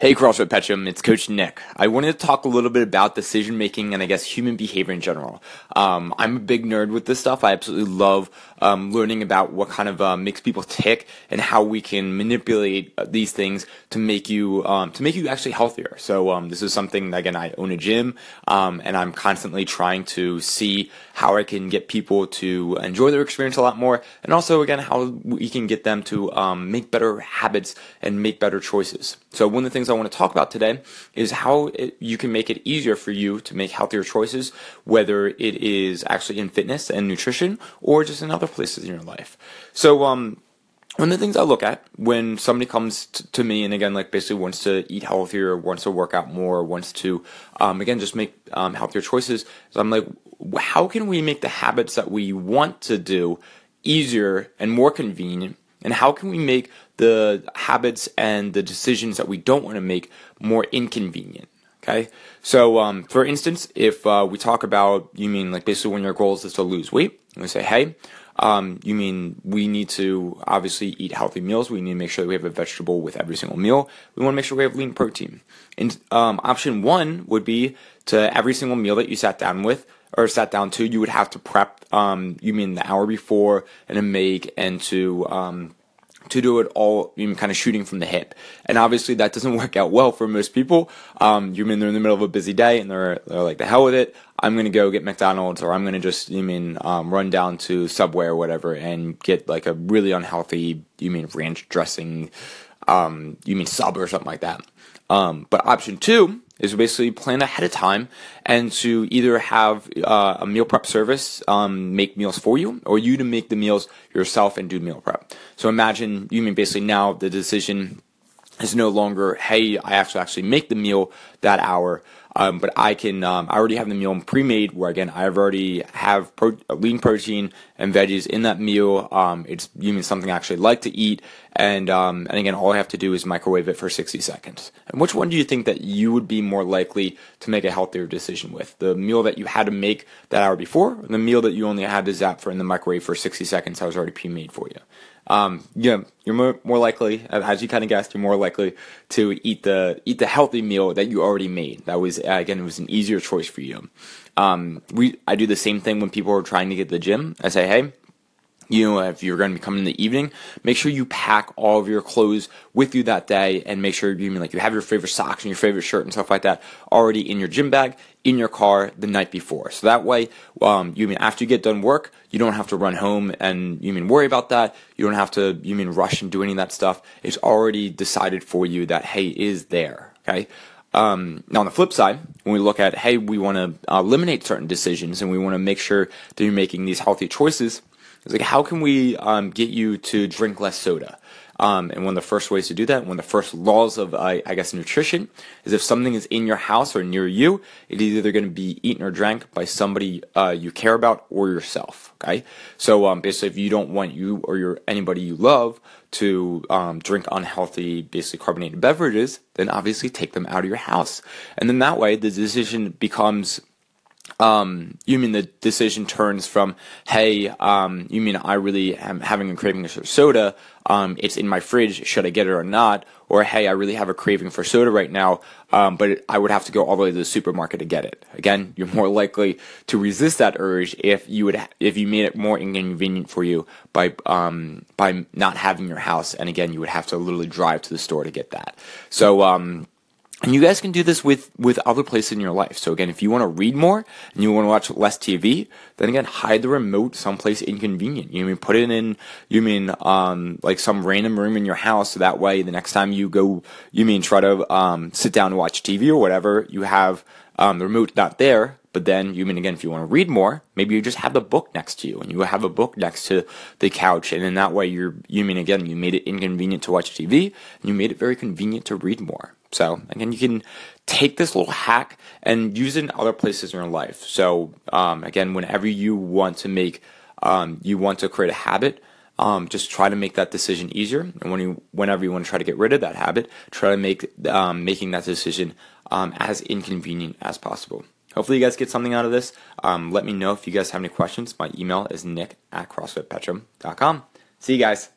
Hey, CrossFit Petrum, it's Coach Nick. I wanted to talk a little bit about decision making and I guess human behavior in general. Um, I'm a big nerd with this stuff. I absolutely love um, learning about what kind of uh, makes people tick and how we can manipulate uh, these things to make you um, to make you actually healthier. So um, this is something that, again. I own a gym um, and I'm constantly trying to see how I can get people to enjoy their experience a lot more, and also again how we can get them to um, make better habits and make better choices. So one of the things I want to talk about today is how it, you can make it easier for you to make healthier choices, whether it is actually in fitness and nutrition or just in other places in your life. So, um, one of the things I look at when somebody comes t- to me and again, like basically wants to eat healthier, wants to work out more, wants to, um, again, just make um, healthier choices, I'm like, how can we make the habits that we want to do easier and more convenient and how can we make the habits and the decisions that we don't want to make more inconvenient? Okay. So, um, for instance, if uh, we talk about, you mean like basically when your goal is to lose weight, and we say, hey, um, you mean we need to obviously eat healthy meals. We need to make sure that we have a vegetable with every single meal. We want to make sure we have lean protein. And um, option one would be to every single meal that you sat down with or sat down to, you would have to prep. Um, you mean the hour before and to make and to um, to do it all you kind of shooting from the hip. And obviously that doesn't work out well for most people. Um, you mean they're in the middle of a busy day and they're, they're like, the hell with it. I'm to go get McDonald's or I'm to just, you mean, um, run down to Subway or whatever and get like a really unhealthy, you mean, ranch dressing, um, you mean sub or something like that. Um, but option two is basically plan ahead of time and to either have uh, a meal prep service um, make meals for you or you to make the meals yourself and do meal prep. So imagine you mean basically now the decision is no longer, hey, I have to actually make the meal that hour. Um, but I can, um, I already have the meal pre-made where again, I've already have pro- lean protein and veggies in that meal. Um, it's, you mean something I actually like to eat. And, um, and again, all I have to do is microwave it for 60 seconds. And which one do you think that you would be more likely to make a healthier decision with? The meal that you had to make that hour before, or the meal that you only had to zap for in the microwave for 60 seconds that was already pre-made for you? Um, yeah, you're more, more likely, as you kind of guessed, you're more likely to eat the eat the healthy meal that you already made. That was again, it was an easier choice for you. Um, we I do the same thing when people are trying to get to the gym. I say, hey, you know, if you're going to be coming in the evening, make sure you pack all of your clothes with you that day and make sure you mean like you have your favorite socks and your favorite shirt and stuff like that already in your gym bag in your car the night before. So that way, um, you mean after you get done work, you don't have to run home and you mean worry about that. You don't have to, you mean rush and do any of that stuff. It's already decided for you that, hey, is there. Okay. Um, now, on the flip side, when we look at, hey, we want to eliminate certain decisions and we want to make sure that you're making these healthy choices, it's like, how can we um, get you to drink less soda? Um, and one of the first ways to do that, one of the first laws of, uh, I guess, nutrition, is if something is in your house or near you, it is either going to be eaten or drank by somebody uh, you care about or yourself. Okay, so um, basically, if you don't want you or your anybody you love to um, drink unhealthy, basically carbonated beverages, then obviously take them out of your house, and then that way the decision becomes um, you mean the decision turns from, hey, um, you mean I really am having a craving for soda, um, it's in my fridge, should I get it or not? Or, hey, I really have a craving for soda right now, um, but I would have to go all the way to the supermarket to get it. Again, you're more likely to resist that urge if you would, if you made it more inconvenient for you by, um, by not having your house. And again, you would have to literally drive to the store to get that. So, um, and you guys can do this with, with other places in your life. So again, if you want to read more and you want to watch less TV, then again, hide the remote someplace inconvenient. You mean put it in, you mean, um, like some random room in your house. So that way, the next time you go, you mean try to, um, sit down and watch TV or whatever, you have, um, the remote not there. But then, you mean again, if you want to read more, maybe you just have the book next to you and you have a book next to the couch. And in that way, you're, you mean again, you made it inconvenient to watch TV and you made it very convenient to read more. So again, you can take this little hack and use it in other places in your life. So um, again, whenever you want to make, um, you want to create a habit, um, just try to make that decision easier. And when you, whenever you want to try to get rid of that habit, try to make um, making that decision um, as inconvenient as possible. Hopefully, you guys get something out of this. Um, let me know if you guys have any questions. My email is nick at crossfitpetrum.com. See you guys.